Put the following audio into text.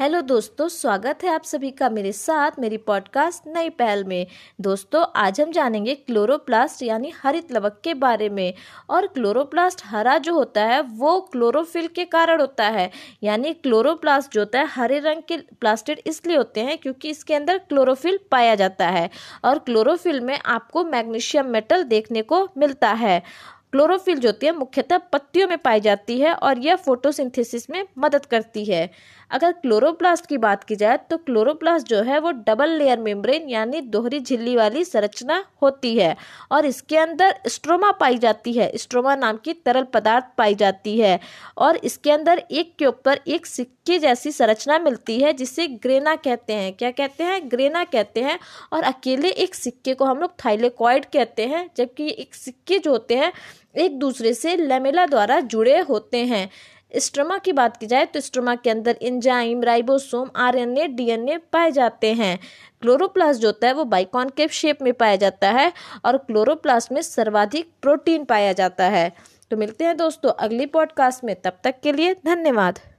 Hello दोस्तों, स्वागत है आप सभी का मेरे साथ, मेरी पॉडकास्ट नई पहल में। दोस्तों, आज हम जानेंगे क्लोरोप्लास्ट यानी हरित लवक के बारे में। और क्लोरोप्लास्ट हरा जो होता है, वो क्लोरोफिल के कारण होता है। यानी क्लोरोप्लास्ट जो होता है, हरे रंग के प्लास्टिड इसलिए होते हैं क्योंकि इसके अंदर क्लोरोफिल पाया जाता है। और क्लोरोफिल में आपको मैग्नीशियम मेटल देखने को मिलता है। क्लोरोफिल जो होती है मुख्यतः पत्तियों में पाई जाती है और यह फोटोसिंथेसिस में मदद करती है। अगर क्लोरोप्लास्ट की बात की जाए तो क्लोरोप्लास्ट जो है वो डबल लेयर मेम्ब्रेन यानी दोहरी झिल्ली वाली संरचना होती है और इसके अंदर स्ट्रोमा पाई जाती है। स्ट्रोमा नाम की तरल पदार्थ पाई जाती है और इसके अंदर एक के ऊपर एक सिक्के जैसी संरचना मिलती है जिसे ग्रेना कहते हैं। क्या कहते हैं? ग्रेना कहते हैं और अकेले एक सिक्के को हम लोग थाइलेकॉइड कहते हैं जबकि एक सिक्के जो होते हैं एक दूसरे से लेमेला द्वारा जुड़े होते हैं। स्ट्रोमा की बात की जाए तो स्ट्रोमा के अंदर इंजाइम राइबोसोम, आरएनए, डीएनए पाए जाते हैं। क्लोरोप्लास्ट जो होता है वो बाइकॉनकेप शेप में पाया जाता है और क्लोरोप्लास्ट में सर्वाधिक प्रोटीन पाया जाता है। तो मिलते हैं दोस्तों अगली पॉडकास्ट में, तब तक के लिए धन्यवाद।